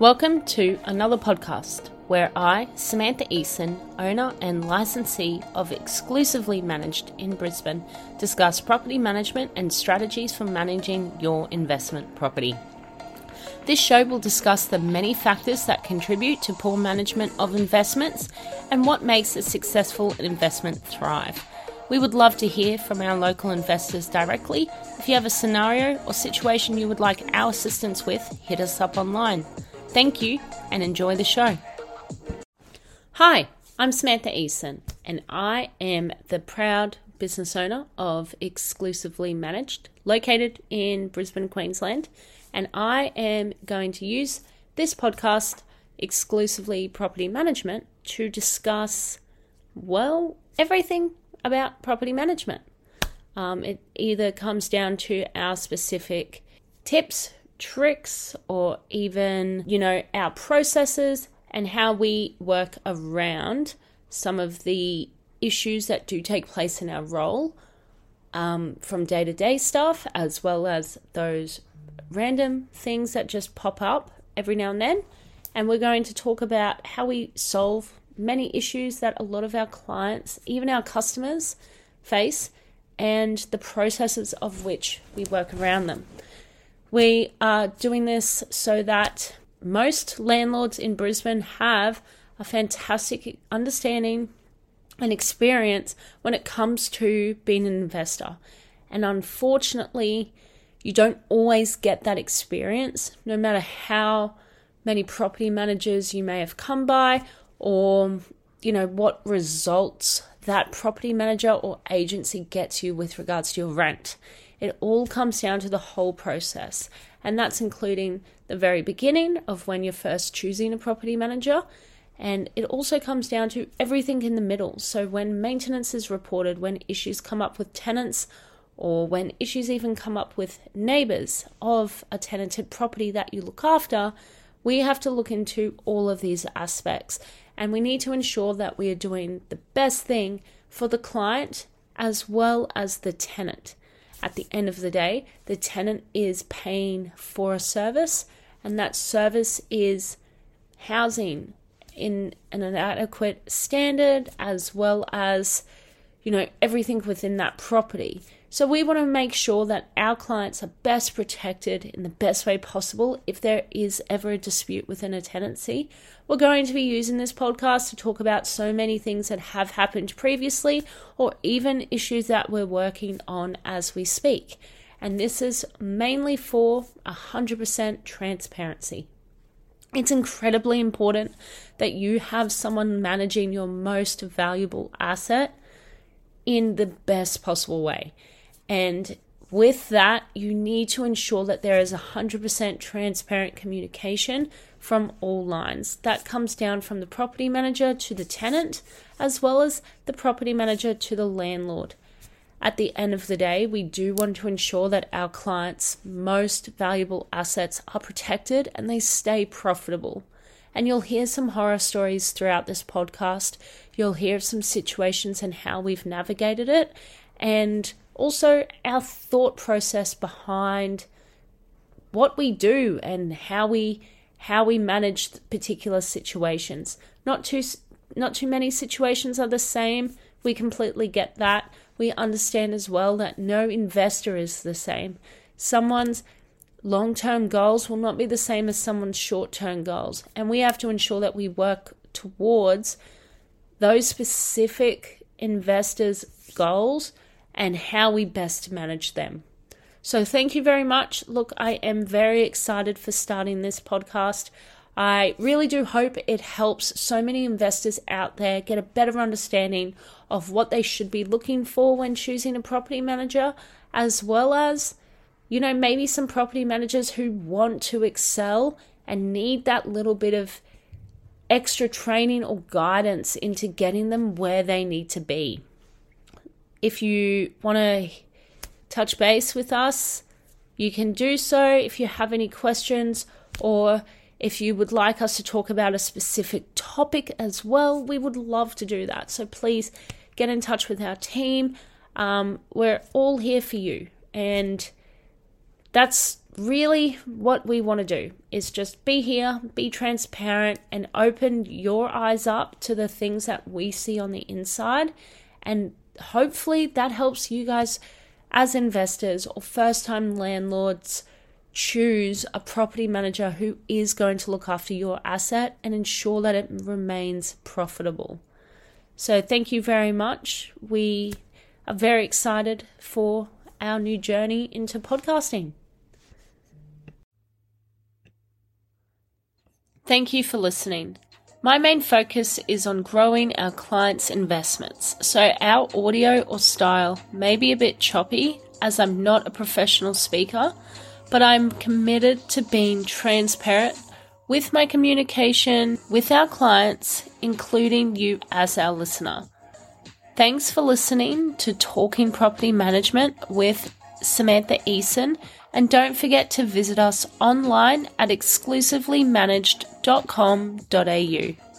Welcome to another podcast where I, Samantha Eason, owner and licensee of Exclusively Managed in Brisbane, discuss property management and strategies for managing your investment property. This show will discuss the many factors that contribute to poor management of investments and what makes a successful investment thrive. We would love to hear from our local investors directly. If you have a scenario or situation you would like our assistance with, hit us up online. Thank you and enjoy the show. Hi, I'm Samantha Eason, and I am the proud business owner of Exclusively Managed, located in Brisbane, Queensland. And I am going to use this podcast, Exclusively Property Management, to discuss, well, everything about property management. Um, it either comes down to our specific tips, tricks or even, you know, our processes and how we work around some of the issues that do take place in our role um, from day to day stuff, as well as those random things that just pop up every now and then. And we're going to talk about how we solve many issues that a lot of our clients, even our customers, face, and the processes of which we work around them. We are doing this so that most landlords in Brisbane have a fantastic understanding and experience when it comes to being an investor. And unfortunately, you don't always get that experience, no matter how many property managers you may have come by or you know what results that property manager or agency gets you with regards to your rent. It all comes down to the whole process, and that's including the very beginning of when you're first choosing a property manager. And it also comes down to everything in the middle. So, when maintenance is reported, when issues come up with tenants, or when issues even come up with neighbours of a tenanted property that you look after, we have to look into all of these aspects. And we need to ensure that we are doing the best thing for the client as well as the tenant at the end of the day, the tenant is paying for a service, and that service is housing in an adequate standard as well as you know everything within that property so we want to make sure that our clients are best protected in the best way possible if there is ever a dispute within a tenancy. We're going to be using this podcast to talk about so many things that have happened previously or even issues that we're working on as we speak. And this is mainly for 100% transparency. It's incredibly important that you have someone managing your most valuable asset in the best possible way. And with that, you need to ensure that there is 100% transparent communication from all lines. That comes down from the property manager to the tenant, as well as the property manager to the landlord. At the end of the day, we do want to ensure that our clients' most valuable assets are protected and they stay profitable. And you'll hear some horror stories throughout this podcast. You'll hear some situations and how we've navigated it. And also our thought process behind what we do and how we how we manage particular situations. Not too not too many situations are the same. We completely get that. We understand as well that no investor is the same. Someone's long-term goals will not be the same as someone's short-term goals, and we have to ensure that we work towards those specific investors' goals and how we best manage them. So, thank you very much. Look, I am very excited for starting this podcast. I really do hope it helps so many investors out there get a better understanding of what they should be looking for when choosing a property manager, as well as, you know, maybe some property managers who want to excel and need that little bit of extra training or guidance into getting them where they need to be. If you want to touch base with us, you can do so. If you have any questions or if you would like us to talk about a specific topic as well, we would love to do that. So please get in touch with our team. Um, we're all here for you. And that's really what we want to do is just be here, be transparent, and open your eyes up to the things that we see on the inside. And hopefully that helps you guys as investors or first time landlords choose a property manager who is going to look after your asset and ensure that it remains profitable. So, thank you very much. We are very excited for our new journey into podcasting. Thank you for listening. My main focus is on growing our clients' investments, so our audio or style may be a bit choppy as I'm not a professional speaker, but I'm committed to being transparent with my communication with our clients, including you as our listener. Thanks for listening to Talking Property Management with Samantha Eason, and don't forget to visit us online at exclusivelymanaged.com.au.